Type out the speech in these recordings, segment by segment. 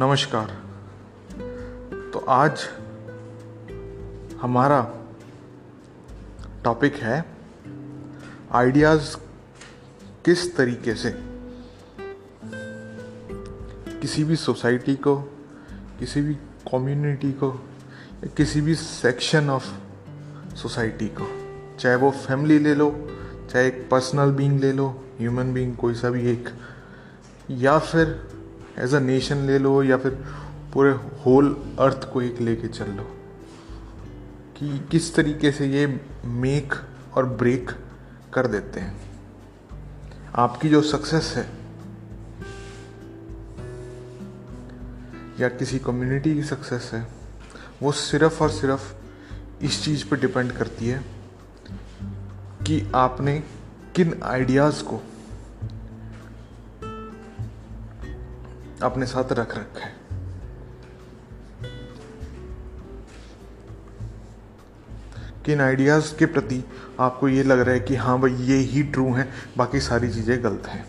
नमस्कार। तो आज हमारा टॉपिक है आइडियाज़ किस तरीके से किसी भी सोसाइटी को, किसी भी कम्युनिटी को, या किसी भी सेक्शन ऑफ़ सोसाइटी को, चाहे वो फैमिली ले लो, चाहे एक पर्सनल बीइंग ले लो ह्यूमन बीइंग कोई सा भी एक, या फिर एज अ नेशन ले लो या फिर पूरे होल अर्थ को एक लेके चल लो। कि किस तरीके से ये मेक और ब्रेक कर देते हैं। आपकी जो सक्सेस है, या किसी कम्युनिटी की सक्सेस है, वो सिर्फ़ और सिर्फ़ इस चीज़ पे डिपेंड करती है कि आपने किन आइडियाज़ को अपने साथ रख रखा है। किन आइडियाज़ के प्रति आपको ये लग रहा है कि हाँ भाई, ये ही ट्रू है, बाकी सारी चीज़ें गलत हैं।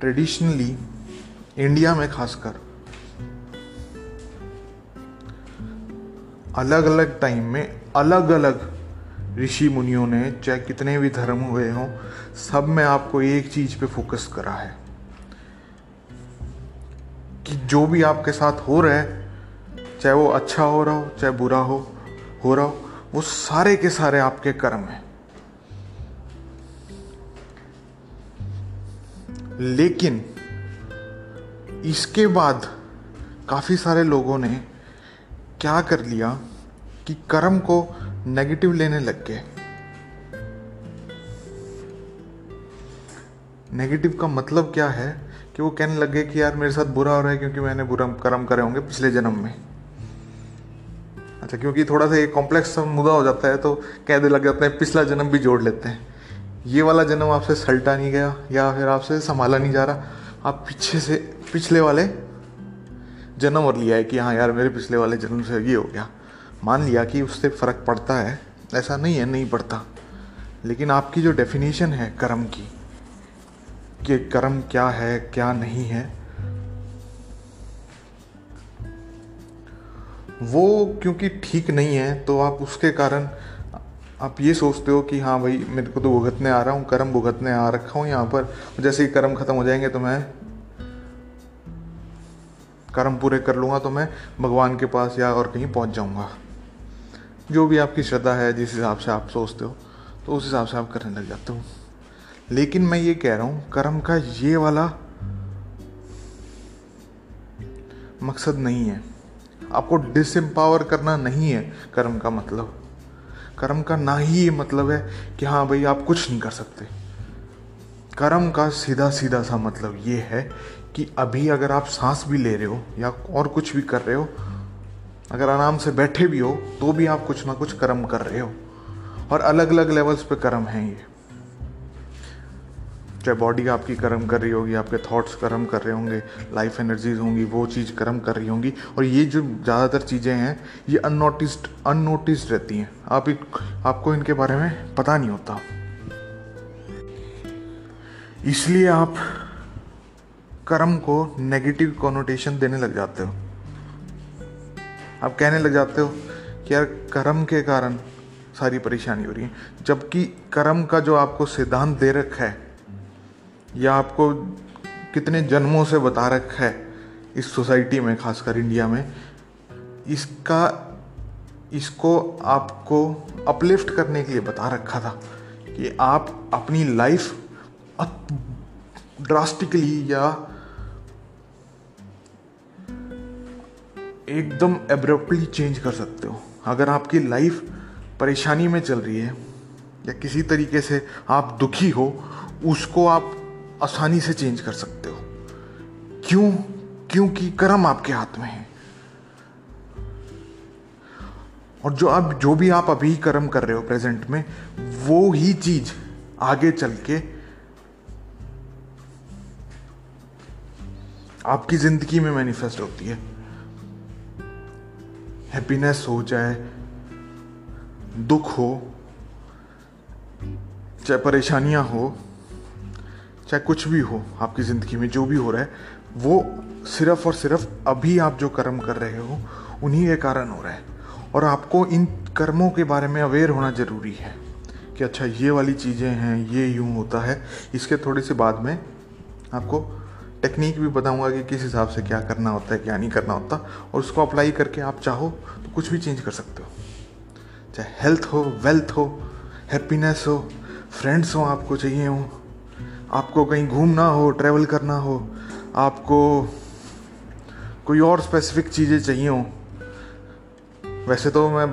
ट्रेडिशनली इंडिया में खासकर अलग अलग टाइम में अलग अलग ऋषि मुनियों ने, चाहे कितने भी धर्म हुए हों, सब में आपको एक चीज़ पे फोकस करा है। कि जो भी आपके साथ हो रहा है, चाहे वो अच्छा हो रहा हो, चाहे बुरा हो हो रहा हो, वो सारे के सारे आपके कर्म हैं। लेकिन इसके बाद काफ़ी सारे लोगों ने क्या कर लिया कि कर्म को नेगेटिव लेने लग गए। नेगेटिव का मतलब क्या है कि वो कहने लगे कि यार मेरे साथ बुरा हो रहा है क्योंकि मैंने बुरा कर्म करे होंगे पिछले जन्म में। अच्छा क्योंकि थोड़ा सा एक कॉम्प्लेक्स मुद्दा हो जाता है तो कहने लग जाते हैं, पिछला जन्म भी जोड़ लेते हैं। ये वाला जन्म आपसे सलटा नहीं गया या फिर आपसे संभाला नहीं जा रहा। आप पीछे से, पिछले वाले जन्म और लिया है कि हाँ यार मेरे पिछले वाले जन्म से ये हो गया। मान लिया कि उससे फ़र्क पड़ता है, ऐसा नहीं है, नहीं पड़ता। लेकिन आपकी जो डेफिनेशन है कर्म की, कि कर्म क्या है, क्या नहीं है, वो क्योंकि ठीक नहीं है तो आप उसके कारण, आप ये सोचते हो कि हाँ भाई, मेरे को तो भुगतने आ रहा हूँ, कर्म भुगतने आ रखा हूँ यहाँ पर। जैसे ही कर्म खत्म हो जाएँगे तो मैं कर्म पूरे कर लूँगा तो मैं भगवान के पास या और कहीं पहुँच जाऊँगा। जो भी आपकी श्रद्धा है, जिस हिसाब से आप सोचते हो तो उस हिसाब से आप करने लग जाते हो। लेकिन मैं ये कह रहा हूँ, कर्म का ये वाला मकसद नहीं है। आपको डिसम्पावर करना नहीं है कर्म का मतलब। कर्म का ना ही ये मतलब है कि हाँ भाई, आप कुछ नहीं कर सकते। कर्म का सीधा सीधा सा मतलब ये है कि अभी अगर आप सांस भी ले रहे हो या और कुछ भी कर रहे हो अगर आराम से बैठे भी हो तो भी आप कुछ ना कुछ कर्म कर रहे हो। और अलग अलग लेवल्स पे कर्म हैं ये। चाहे बॉडी आपकी कर्म कर रही होगी, आपके थॉट्स कर्म कर रहे होंगे लाइफ एनर्जीज होंगी, वो चीज़ कर्म कर रही होंगी। और ये जो ज़्यादातर चीज़ें हैं, ये अननोटिस्ड अननोटिस्ड रहती हैं। आप आपको इनके बारे में पता नहीं होता। इसलिए आप कर्म को नेगेटिव कॉनोटेशन देने लग जाते हो। आप कहने लग जाते हो कि यार कर्म के कारण सारी परेशानी हो रही है। जबकि कर्म का जो आपको सिद्धांत दे रखा है, या आपको कितने जन्मों से बता रखा है इस सोसाइटी में, खासकर इंडिया में, इसका, इसको आपको अपलिफ्ट करने के लिए बता रखा था कि आप अपनी लाइफ ड्रास्टिकली या एकदम एब्रप्टली चेंज कर सकते हो। अगर आपकी लाइफ परेशानी में चल रही है, या किसी तरीके से आप दुखी हो, उसको आप आसानी से चेंज कर सकते हो। क्यों? क्योंकि कर्म आपके हाथ में है। और जो आप, जो भी आप अभी कर्म कर रहे हो प्रेजेंट में, वो ही चीज़ आगे चल के आपकी ज़िंदगी में मैनिफेस्ट होती है। हैप्पीनेस हो, चाहे दुख हो, चाहे परेशानियाँ हो, चाहे कुछ भी हो, आपकी ज़िंदगी में जो भी हो रहा है, वो सिर्फ़ और सिर्फ़ अभी आप जो कर्म कर रहे हो, उन्हीं के कारण हो रहा है। और आपको इन कर्मों के बारे में अवेयर होना ज़रूरी है कि अच्छा ये वाली चीज़ें हैं, ये यूँ होता है। इसके थोड़े से बाद में आपको टेक्निक भी बताऊँगा कि किस हिसाब से क्या करना होता है, क्या नहीं करना होता, और उसको अप्लाई करके आप चाहो तो कुछ भी चेंज कर सकते हो। चाहे हेल्थ हो वेल्थ हो हैप्पीनेस हो फ्रेंड्स हो, आपको चाहिए हो, आपको कहीं घूमना हो ट्रैवल करना हो, आपको कोई और स्पेसिफिक चीज़ें चाहिए हो। वैसे तो मैं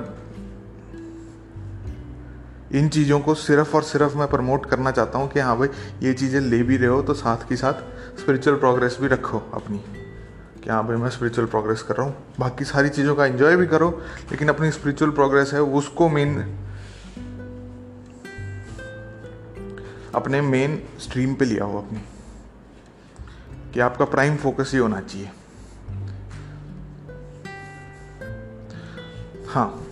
इन चीज़ों को सिर्फ़ और सिर्फ़ मैं प्रमोट करना चाहता हूँ कि हाँ भाई, ये चीज़ें ले भी रहे हो तो साथ के साथ स्पिरिचुअल प्रोग्रेस भी रखो अपनी। कि हाँ भाई, मैं स्पिरिचुअल प्रोग्रेस कर रहा हूँ। बाकी सारी चीज़ों का एंजॉय भी करो, लेकिन अपनी स्पिरिचुअल प्रोग्रेस है, उसको मेन अपने मेन स्ट्रीम पे लिया हो अपनी। कि आपका प्राइम फोकस ही होना चाहिए। हाँ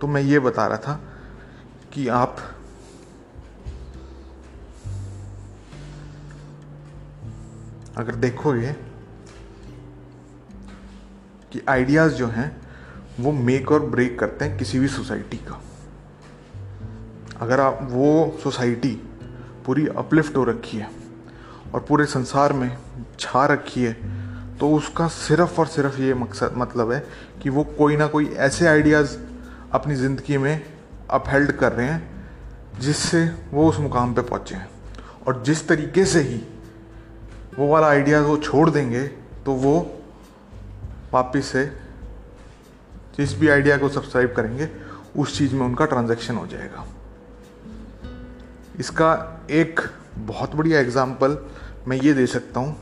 तो मैं ये बता रहा था कि आप अगर देखोगे कि आइडियाज़ जो हैं, वो मेक और ब्रेक करते हैं किसी भी सोसाइटी का। अगर आप वो सोसाइटी पूरी अपलिफ्ट हो रखी है और पूरे संसार में छा रखी है तो उसका सिर्फ़ और सिर्फ़ ये मकसद मतलब है कि वो कोई ना कोई ऐसे आइडियाज़ अपनी ज़िंदगी में अपहेल्ड कर रहे हैं, जिससे वो उस मुकाम पे पहुँचे हैं। और जिस तरीके से ही वो वाला आइडिया वो छोड़ देंगे तो वो वापिस से जिस भी आइडिया को सब्सक्राइब करेंगे, उस चीज़ में उनका ट्रांजैक्शन हो जाएगा। इसका एक बहुत बढ़िया एग्ज़ाम्पल मैं ये दे सकता हूँ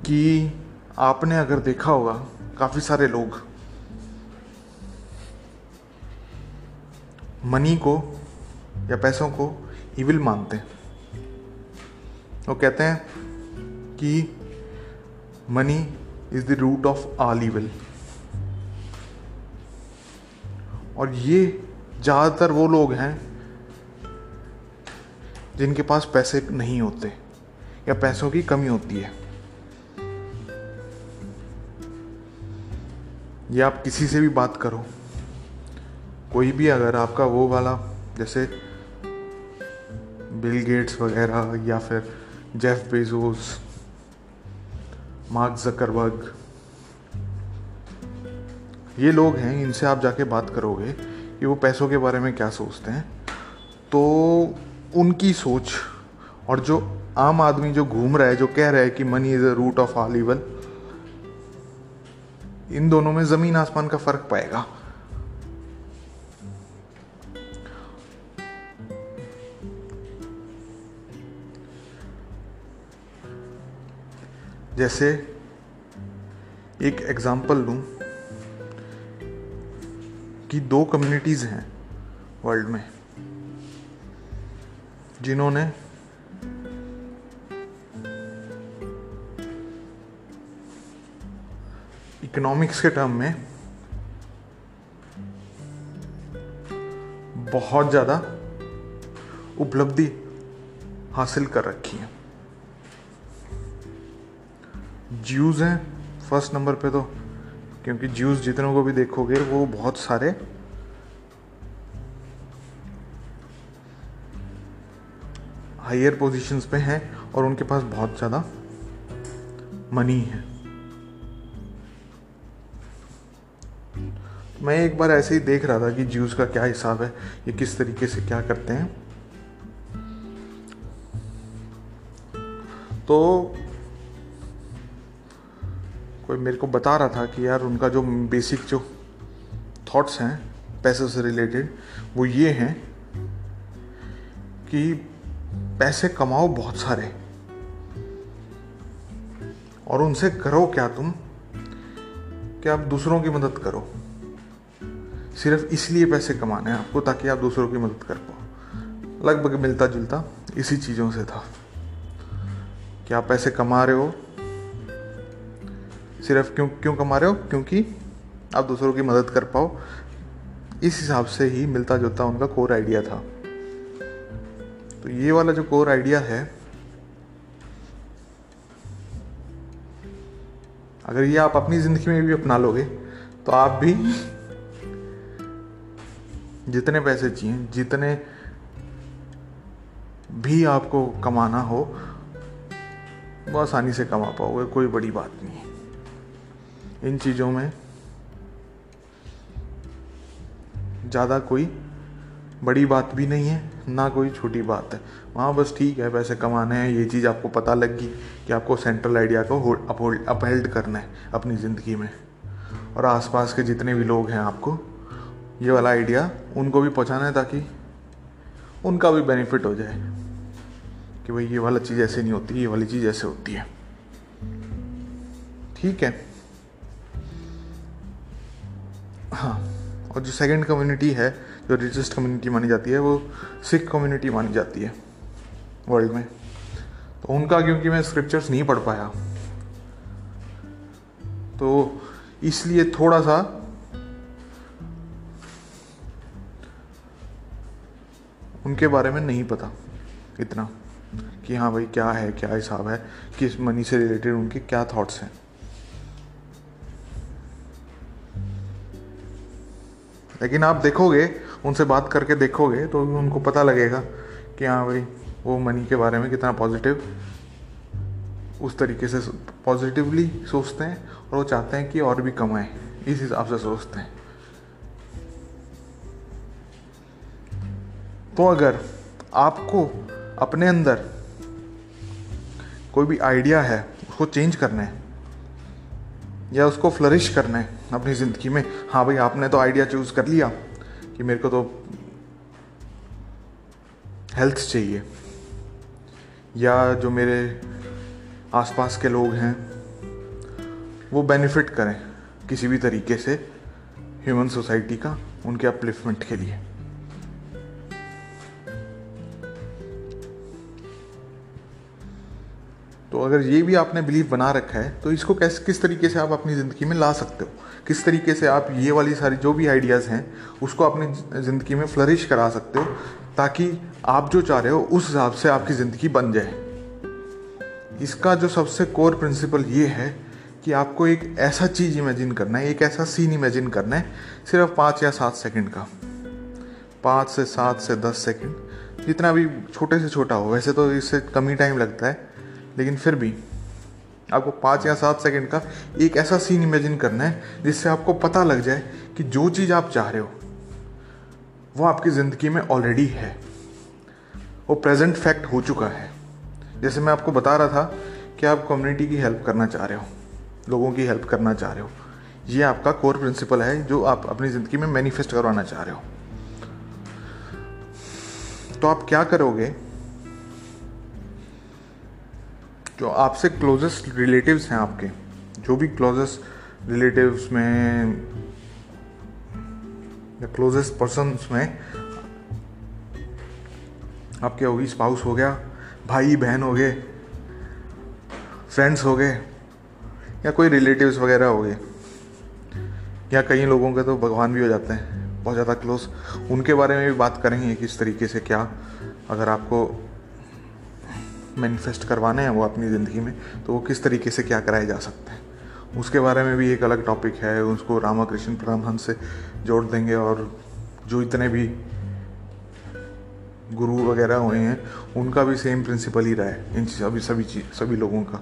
कि आपने अगर देखा होगा, काफ़ी सारे लोग मनी को या पैसों को इविल मानते हैं। वो कहते हैं कि money is the root of all evil और ये ज़्यादातर वो लोग हैं जिनके पास पैसे नहीं होते या पैसों की कमी होती है। या आप किसी से भी बात करो। कोई भी अगर आपका वो वाला, जैसे बिल गेट्स वगैरह या फिर जेफ बेजोस मार्क जकरबर्ग ये लोग हैं, इनसे आप जाके बात करोगे कि वो पैसों के बारे में क्या सोचते हैं। तो उनकी सोच और जो आम आदमी जो घूम रहा है, जो कह रहा है कि money is a root of all evil इन दोनों में ज़मीन आसमान का फ़र्क पाएगा। जैसे एक एग्ज़ाम्पल लूँ कि दो कम्युनिटीज़ हैं वर्ल्ड में, जिन्होंने इकोनॉमिक्स के टर्म में बहुत ज़्यादा उपलब्धि हासिल कर रखी है। ज्यूज़ हैं फ़र्स्ट नंबर पे तो। क्योंकि ज्यूज़ जितनों को भी देखोगे, वो बहुत सारे। हायर पोजीशंस पे हैं और उनके पास बहुत ज़्यादा मनी है। मैं एक बार ऐसे ही देख रहा था कि ज्यूज़ का क्या हिसाब है, ये किस तरीके से क्या करते हैं। तो कोई मेरे को बता रहा था कि यार उनका जो बेसिक जो थॉट्स हैं, पैसे से रिलेटेड वो ये हैं कि पैसे कमाओ बहुत सारे। और उनसे करो क्या तुम? कि आप दूसरों की मदद करो। सिर्फ़ इसलिए पैसे कमाने हैं आपको, ताकि आप दूसरों की मदद कर पाओ। लगभग मिलता जुलता इसी चीज़ों से था। कि आप पैसे कमा रहे हो सिर्फ़ क्यों क्यों कमा रहे हो? क्योंकि आप दूसरों की मदद कर पाओ। इस हिसाब से ही मिलता जुलता उनका कोर आइडिया था। तो ये वाला जो कोर आइडिया है, अगर ये आप अपनी ज़िंदगी में भी अपना लोगे तो आप भी जितने पैसे चाहिए, जितने भी आपको कमाना हो, वो आसानी से कमा पाओगे, कोई बड़ी बात नहीं है। इन चीज़ों में ज़्यादा कोई बड़ी बात भी नहीं है, ना कोई छोटी बात है। वहाँ बस ठीक है, पैसे कमाने हैं, ये चीज़ आपको पता लग गई कि आपको सेंट्रल आइडिया को अपहोल्ड अपहेल्ड करना है अपनी ज़िंदगी में। और आसपास के जितने भी लोग हैं आपको, ये वाला आइडिया उनको भी पहुँचाना है ताकि उनका भी बेनिफिट हो जाए कि भाई ये वाला चीज़ ऐसे नहीं होती, ये वाली चीज़ ऐसे होती है। ठीक है? हाँ और जो सेकंड कम्युनिटी है, जो रिचेस्ट कम्युनिटी मानी जाती है, वो सिख कम्युनिटी मानी जाती है वर्ल्ड में। तो उनका, क्योंकि मैं स्क्रिप्चर्स नहीं पढ़ पाया तो इसलिए थोड़ा सा उनके बारे में नहीं पता इतना, कि हाँ भाई, क्या है, क्या हिसाब है, किस मनी से रिलेटेड उनके क्या थॉट्स हैं। लेकिन आप देखोगे, उनसे बात करके देखोगे तो उनको पता लगेगा कि हाँ भाई, वो मनी के बारे में कितना पॉजिटिव उस तरीके से पॉजिटिवली सोचते हैं और वो चाहते हैं कि और भी कमाएँ इस हिसाब से सोचते हैं। तो अगर आपको अपने अंदर कोई भी आइडिया है, उसको चेंज करना है, या उसको फ्लरिश करना है अपनी ज़िंदगी में। हाँ भाई, आपने तो आइडिया चूज़ कर लिया कि मेरे को तो हेल्थ चाहिए। या जो मेरे आसपास के लोग हैं, वो बेनिफिट करें किसी भी तरीके से ह्यूमन सोसाइटी का, उनके अपलिफ्टमेंट के लिए। तो अगर ये भी आपने बिलीव बना रखा है तो इसको कैसे, किस तरीके से आप अपनी ज़िंदगी में ला सकते हो? किस तरीके से आप ये वाली सारी जो भी आइडियाज़ हैं, उसको अपनी ज़िंदगी में फ्लरिश करा सकते हो, ताकि आप जो चाह रहे हो, उस हिसाब से आपकी ज़िंदगी बन जाए। इसका जो सबसे कोर प्रिंसिपल ये है कि आपको एक ऐसा चीज़ इमेजिन करना है, एक ऐसा सीन इमेजिन करना है, सिर्फ़ पाँच या सात सेकंड का। पाँच से सात से दस सेकंड जितना भी छोटे से छोटा हो, वैसे तो इससे कम ही टाइम लगता है। लेकिन फिर भी आपको पाँच या सात सेकंड का एक ऐसा सीन इमेजिन करना है, जिससे आपको पता लग जाए कि जो चीज़ आप चाह रहे हो, वो आपकी ज़िंदगी में ऑलरेडी है। वो प्रेजेंट फैक्ट हो चुका है। जैसे मैं आपको बता रहा था कि आप कम्युनिटी की हेल्प करना चाह रहे हो, लोगों की हेल्प करना चाह रहे हो। ये आपका कोर प्रिंसिपल है, जो आप अपनी ज़िंदगी में मैनिफेस्ट करवाना चाह रहे हो। तो आप क्या करोगे? जो आपसे क्लोजेस्ट रिलेटिव्स हैं आपके, जो भी क्लोजेस्ट रिलेटिव्स में या क्लोजेस्ट पर्सन में आपके होगी? स्पाउस हो गया, भाई, बहन हो गए फ्रेंड्स हो गए, या कोई रिलेटिव्स वगैरह हो गए, या कई लोगों के तो भगवान भी हो जाते हैं, बहुत ज़्यादा क्लोज उनके बारे में भी बात करेंगे किस तरीके से क्या, अगर आपको मैनिफेस्ट करवाने हैं वो अपनी ज़िंदगी में तो वो किस तरीके से क्या कराए जा सकते हैं? उसके बारे में भी एक अलग टॉपिक है, उसको रामाकृष्ण परमहंस से जोड़ देंगे और जो इतने भी गुरु वगैरह हुए हैं, उनका भी सेम प्रिंसिपल ही रहा है, इन सभी सभी चीज़ सभी लोगों का।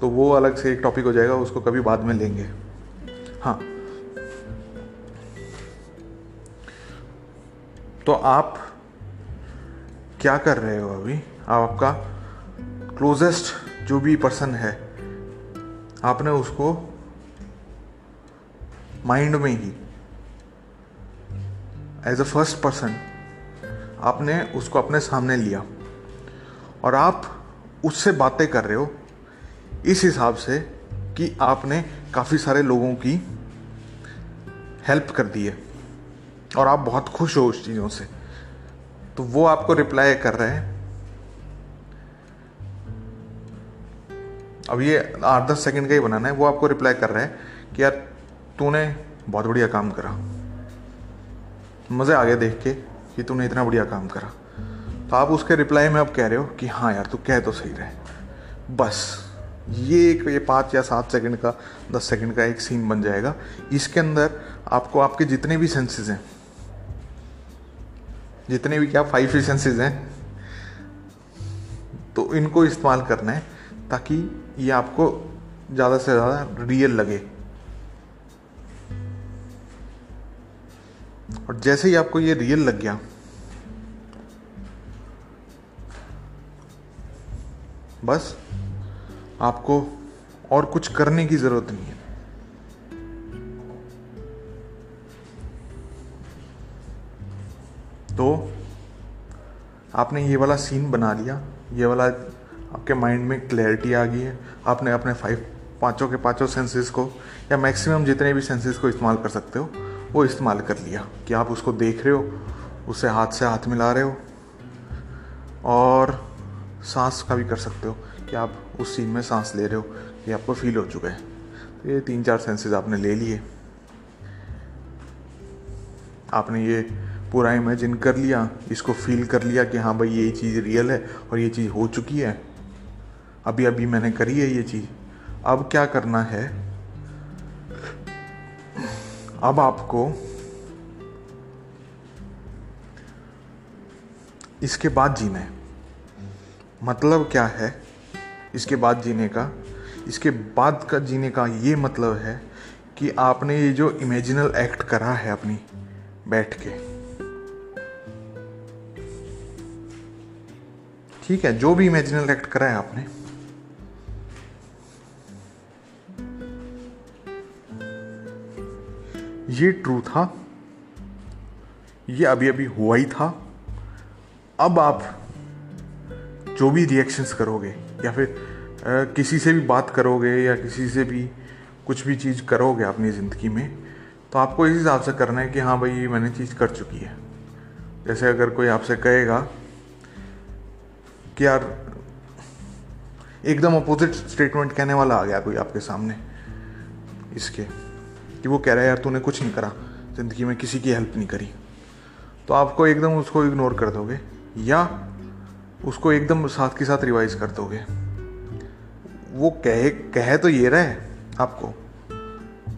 तो वो अलग से एक टॉपिक हो जाएगा, उसको कभी बाद में लेंगे। हाँ। तो आप क्या कर रहे हो अभी? आपका क्लोजेस्ट जो भी पर्सन है, आपने उसको माइंड में ही एज अ फ़र्स्ट पर्सन आपने उसको अपने सामने लिया। और आप उससे बातें कर रहे हो, इस हिसाब से कि आपने काफ़ी सारे लोगों की हेल्प कर दी है। और आप बहुत खुश हो उस चीज़ों से। तो वो आपको रिप्लाई कर रहे हैं अब ये आठ दस सेकेंड का ही बनाना है। वो आपको रिप्लाई कर रहा है कि यार, तूने बहुत बढ़िया काम करा। मज़े आ गए देख के कि तूने इतना बढ़िया काम करा। तो आप उसके रिप्लाई में अब कह रहे हो कि हाँ यार, तू कह तो सही रहे। बस, ये एक, ये पाँच या सात सेकंड का, दस सेकंड का एक सीन बन जाएगा। इसके अंदर आपको, आपके जितने भी सेंसेस हैं, जितने भी क्या फाइव ही सेंसेस हैं तो इनको इस्तेमाल करना है। ताकि ये आपको ज़्यादा से ज़्यादा रियल लगे। और जैसे ही आपको ये रियल लग गया, बस आपको और कुछ करने की ज़रूरत नहीं है। तो आपने ये वाला सीन बना लिया, ये वाला आपके माइंड में क्लैरिटी आ गई है। आपने अपने फाइव पाँचों के पाँचों सेंसेस को या मैक्सिमम जितने भी सेंसेस को इस्तेमाल कर सकते हो, वो इस्तेमाल कर लिया कि आप उसको देख रहे हो उससे हाथ से हाथ मिला रहे हो और सांस का भी कर सकते हो कि आप उस सीन में सांस ले रहे हो ये आपको फील हो चुका है। तो ये तीन चार सेंसेस आपने ले लिए। आपने ये पूरा इमेजिन कर लिया, इसको फील कर लिया कि हाँ भाई ये चीज़ रियल है और ये चीज़ हो चुकी है। अभी अभी मैंने करी है ये चीज़। अब क्या करना है? अब आपको इसके बाद जीना है। मतलब क्या है? इसके बाद जीने का। इसके बाद का जीने का ये मतलब है कि आपने ये जो इमेजिनल एक्ट करा है अपनी, बैठ के। ठीक है? जो भी इमेजिनल एक्ट करा है आपने ये ट्रू था ये अभी अभी हुआ ही था। अब आप जो भी रिएक्शंस करोगे या फिर आ, किसी से भी बात करोगे या किसी से भी कुछ भी चीज़ करोगे अपनी ज़िंदगी में तो आपको इस हिसाब से करना है कि हाँ भाई ये मैंने चीज़ कर चुकी है। जैसे अगर कोई आपसे कहेगा कि यार एकदम अपोजिट स्टेटमेंट कहने वाला आ गया कोई आपके सामने इसके। कि वो कह रहा है, यार, तूने कुछ नहीं करा, ज़िंदगी में किसी की हेल्प नहीं करी। तो आपको एकदम उसको इग्नोर कर दोगे, या उसको एकदम साथ के साथ रिवाइज कर दोगे। वो कहे कहे तो ये रहे आपको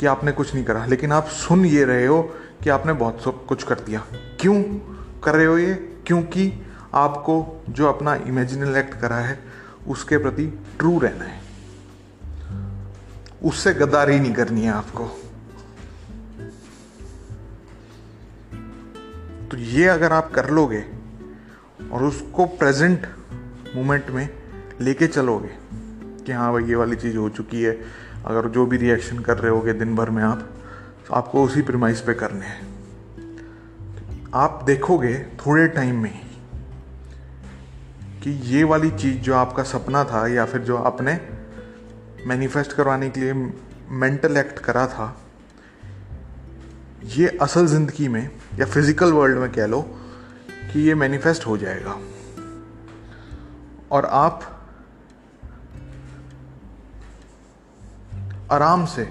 कि आपने कुछ नहीं करा, लेकिन आप सुन ये रहे हो कि आपने बहुत सब कुछ कर दिया। क्यों कर रहे हो ये? क्योंकि आपको जो अपना इमेजिनल एक्ट करा है, उसके प्रति ट्रू रहना है। उससे गद्दारी नहीं करनी है आपको। तो ये अगर आप कर लोगे और उसको प्रेजेंट मोमेंट में लेके चलोगे कि हाँ भाई ये वाली चीज़ हो चुकी है, अगर जो भी रिएक्शन कर रहे होगे दिन भर में आप तो आपको उसी प्रिमाइस पे करने हैं। आप देखोगे थोड़े टाइम में कि ये वाली चीज़ जो आपका सपना था या फिर जो आपने मैनिफेस्ट करवाने के लिए मेंटल एक्ट करा था ये असल ज़िंदगी में, या फ़िज़िकल वर्ल्ड में कह लो, कि ये मैनिफेस्ट हो जाएगा। और आप आराम से,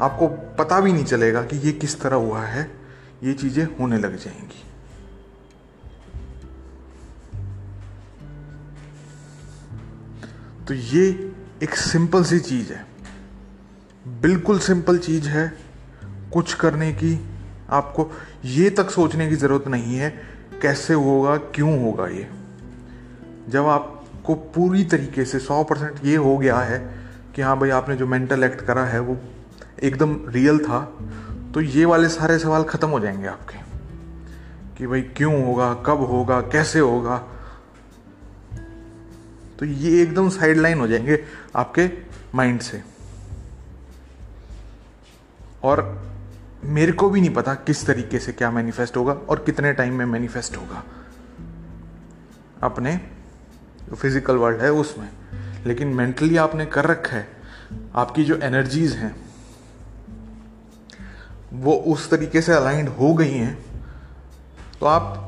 आपको पता भी नहीं चलेगा कि ये किस तरह हुआ है, ये चीज़ें होने लग जाएँगी। तो ये एक सिंपल सी चीज़ है। बिल्कुल सिंपल चीज़ है कुछ करने की आपको ये तक सोचने की ज़रूरत नहीं है कैसे होगा, क्यों होगा ये। जब आपको पूरी तरीके से सौ परसेंट ये हो गया है कि हाँ भाई आपने जो मेंटल एक्ट करा है वो एकदम रियल था तो ये वाले सारे सवाल ख़त्म हो जाएँगे आपके। कि भाई क्यों होगा, कब होगा, कैसे होगा तो ये एकदम साइड लाइन हो जाएँगे आपके माइंड से। और मेरे को भी नहीं पता किस तरीके से क्या मैनिफेस्ट होगा और कितने टाइम में मैनिफेस्ट होगा। अपने, जो फ़िज़िकल वर्ल्ड है उसमें। लेकिन मेंटली आपने कर रखा है। आपकी जो एनर्जीज हैं, वो उस तरीके से अलाइंड हो गई हैं तो आप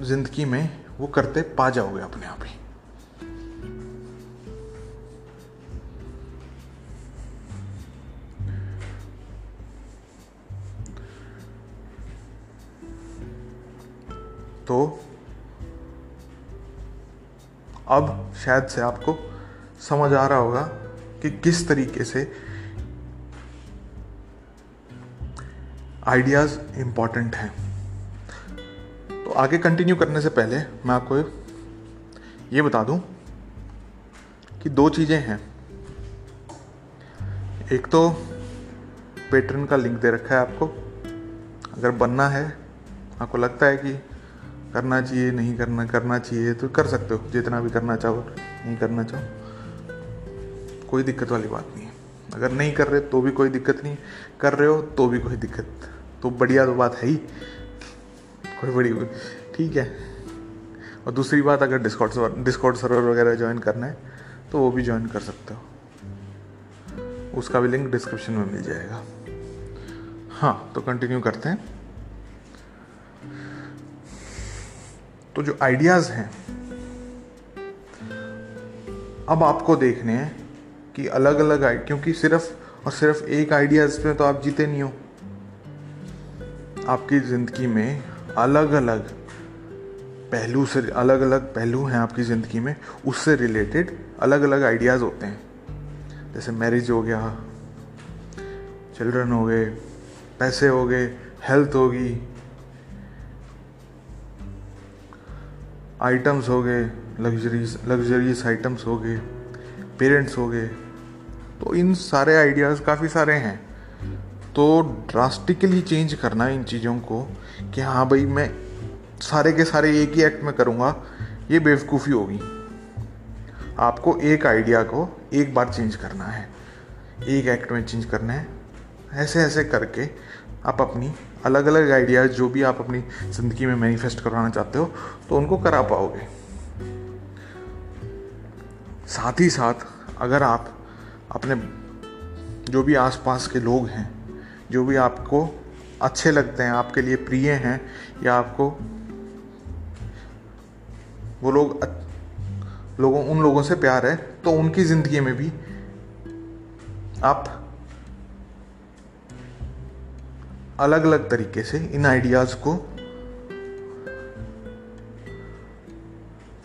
ज़िंदगी में वो करते पा जाओगे अपने आप ही। तो अब शायद से आपको समझ आ रहा होगा कि किस तरीके से आइडियाज़ इंपॉर्टेंट हैं। तो आगे कंटिन्यू करने से पहले मैं आपको ये बता दूँ कि दो चीज़ें हैं। एक तो पेट्रन का लिंक दे रखा है आपको। अगर बनना है, आपको लगता है कि करना चाहिए, नहीं करना करना चाहिए तो कर सकते हो, जितना भी करना चाहो, नहीं करना चाहो। कोई दिक्कत वाली बात नहीं है। अगर नहीं कर रहे तो भी कोई दिक्कत नहीं। कर रहे हो तो भी कोई दिक्कत। तो बढ़िया तो बात है ही। कोई बड़ी ठीक है। और दूसरी बात, अगर डिस्कॉर्ड डिस्कॉर्ड सर्वर वगैरह ज्वाइन करना है तो वो भी ज्वाइन कर सकते हो। उसका भी लिंक डिस्क्रिप्शन में मिल जाएगा। हाँ तो कंटिन्यू करते हैं। तो जो आइडियाज़ हैं, अब आपको देखने हैं कि अलग अलग आई क्योंकि सिर्फ़ और सिर्फ़ एक आइडियाज़ में तो आप जीते नहीं हो। आपकी ज़िंदगी में अलग अलग पहलू से अलग अलग पहलू हैं आपकी ज़िंदगी में, उससे रिलेटेड अलग अलग आइडियाज़ होते हैं। जैसे मैरिज हो गया चिल्ड्रन हो गए, पैसे हो गए हेल्थ होगी आइटम्स हो गए लग्जरीज लग्जरीज आइटम्स हो गए पेरेंट्स हो गए। तो इन सारे आइडियाज़ काफ़ी सारे हैं। तो ड्रास्टिकली चेंज करना इन चीज़ों को कि हाँ भाई मैं सारे के सारे एक ही एक्ट में करूँगा, ये बेवकूफ़ी होगी। आपको एक आइडिया को एक बार चेंज करना है। एक एक्ट में चेंज करना है। ऐसे ऐसे करके आप अपनी अलग अलग आइडियाज़ जो भी आप अपनी ज़िंदगी में मैनिफेस्ट करवाना चाहते हो तो उनको करा पाओगे। साथ ही साथ, अगर आप अपने जो भी आसपास के लोग हैं, जो भी आपको अच्छे लगते हैं, आपके लिए प्रिय हैं, या आपको वो लोग लोगों, उन लोगों से प्यार है तो उनकी ज़िंदगी में भी आप अलग अलग तरीके से इन आइडियाज़ को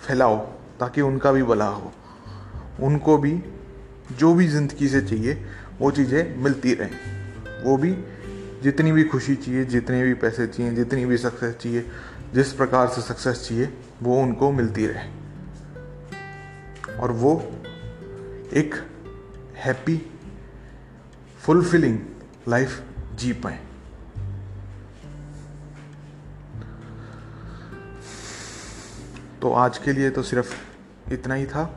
फैलाओ, ताकि उनका भी भला हो। उनको भी, जो भी ज़िंदगी से चाहिए, वो चीज़ें मिलती रहें। वो भी जितनी भी खुशी चाहिए, जितने भी पैसे चाहिए, जितनी भी सक्सेस चाहिए, जिस प्रकार से सक्सेस चाहिए, वो उनको मिलती रहे। और वो एक हैप्पी फुलफिलिंग लाइफ जी पाए। तो आज के लिए तो सिर्फ़ इतना ही था।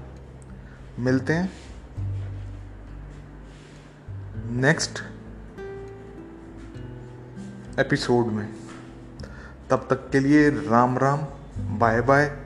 मिलते हैं नेक्स्ट एपिसोड में। तब तक के लिए राम राम, बाय बाय।